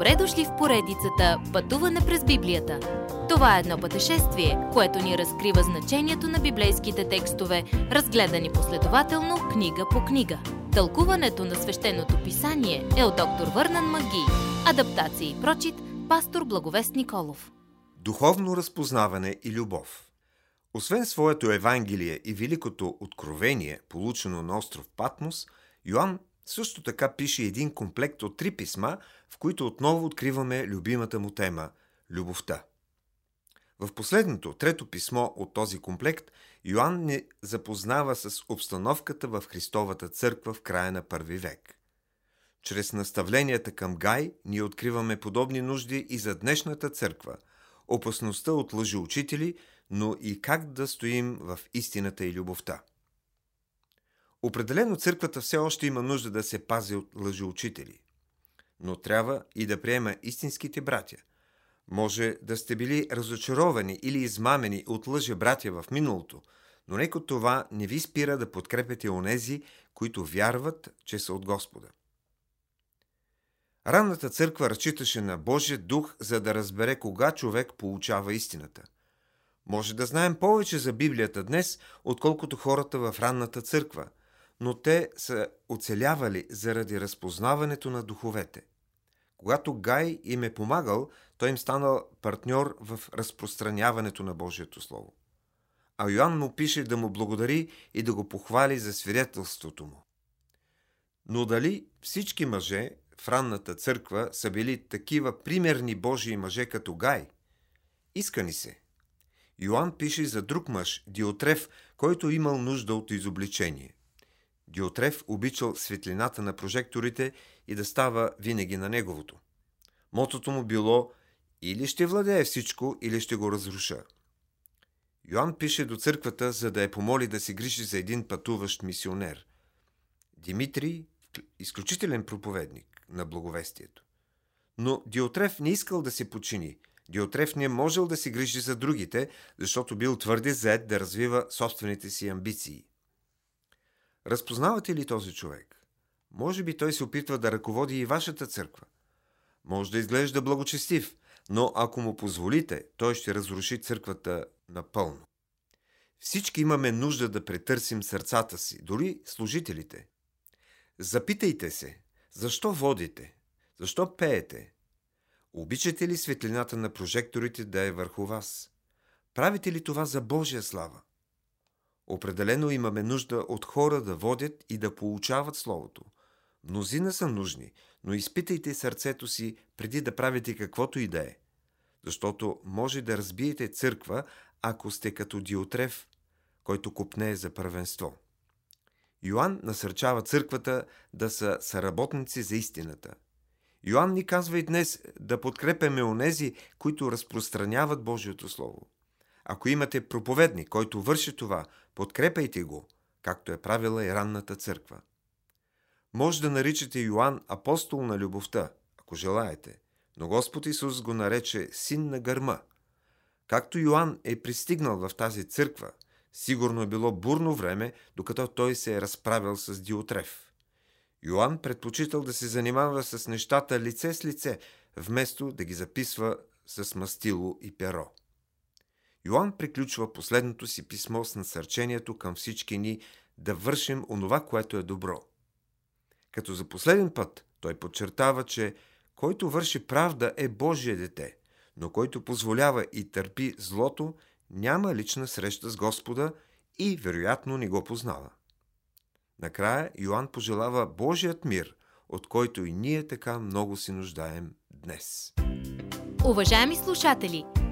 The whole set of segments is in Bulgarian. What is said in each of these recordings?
Добре дошли в поредицата Пътуване през Библията. Това е едно пътешествие, което ни разкрива значението на библейските текстове, разгледани последователно книга по книга. Тълкуването на свещеното писание е от доктор Върнан Маги. Адаптация и прочит, пастор Благовест Николов. Духовно разпознаване и любов Освен своето Евангелие и великото откровение, получено на остров Патмос, Йоанн също така пише един комплект от три писма, в които отново откриваме любимата му тема – любовта. В последното, трето писмо от този комплект, Йоанн ни запознава с обстановката в Христовата църква в края на първи век. Чрез наставленията към Гай ние откриваме подобни нужди и за днешната църква, опасността от лъжеучители, но и как да стоим в истината и любовта. Определено църквата все още има нужда да се пази от лъжеучители. Но трябва и да приема истинските братя. Може да сте били разочаровани или измамени от лъже братя в миналото, но нека това не ви спира да подкрепяте онези, които вярват, че са от Господа. Ранната църква разчиташе на Божия дух, за да разбере кога човек получава истината. Може да знаем повече за Библията днес, отколкото хората в ранната църква – но те са оцелявали заради разпознаването на духовете. Когато Гай им е помагал, той им станал партньор в разпространяването на Божието Слово. А Йоанн му пише да му благодари и да го похвали за свидетелството му. Но дали всички мъже в ранната църква са били такива примерни Божии мъже като Гай? Иска ни се. Йоанн пише за друг мъж, Диотрев, който имал нужда от изобличение. Диотрев обичал светлината на прожекторите и да става винаги на неговото. Мотото му било или ще владее всичко, или ще го разруша. Йоанн пише до църквата, за да я помоли да се грижи за един пътуващ мисионер. Димитрий – изключителен проповедник на благовестието. Но Диотрев не искал да се почини. Диотрев не можел да се грижи за другите, защото бил твърде заед да развива собствените си амбиции. Разпознавате ли този човек? Може би той се опитва да ръководи и вашата църква. Може да изглежда благочестив, но ако му позволите, той ще разруши църквата напълно. Всички имаме нужда да претърсим сърцата си, дори служителите. Запитайте се, защо водите? Защо пеете? Обичате ли светлината на прожекторите да е върху вас? Правите ли това за Божия слава? Определено имаме нужда от хора да водят и да получават Словото. Мнозина са нужни, но изпитайте сърцето си преди да правите каквото и да е. Защото може да разбиете църква, ако сте като Диотрев, който купне за първенство. Йоанн насърчава църквата да са съработници за истината. Йоанн ни казва и днес да подкрепяме онези, които разпространяват Божието Слово. Ако имате проповедник, който върши това, подкрепайте го, както е правила и ранната църква. Може да наричате Йоанн апостол на любовта, ако желаете, но Господ Исус го нарече син на гърма. Както Йоанн е пристигнал в тази църква, сигурно е било бурно време, докато той се е разправил с Диотрев. Йоанн предпочитал да се занимава с нещата лице с лице, вместо да ги записва с мастило и перо. Йоанн приключва последното си писмо с насърчението към всички ни да вършим онова, което е добро. Като за последен път той подчертава, че който върши правда е Божие дете, но който позволява и търпи злото, няма лична среща с Господа и вероятно не го познава. Накрая Йоанн пожелава Божият мир, от който и ние така много си нуждаем днес. Уважаеми слушатели!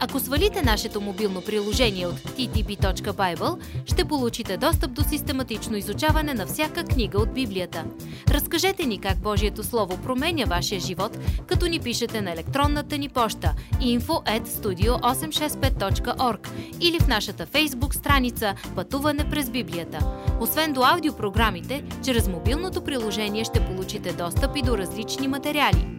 Ако свалите нашето мобилно приложение от ttb.bible, ще получите достъп до систематично изучаване на всяка книга от Библията. Разкажете ни как Божието Слово променя вашия живот, като ни пишете на електронната ни поща info@studio865.org или в нашата фейсбук страница Пътуване през Библията. Освен до аудиопрограмите, чрез мобилното приложение ще получите достъп и до различни материали –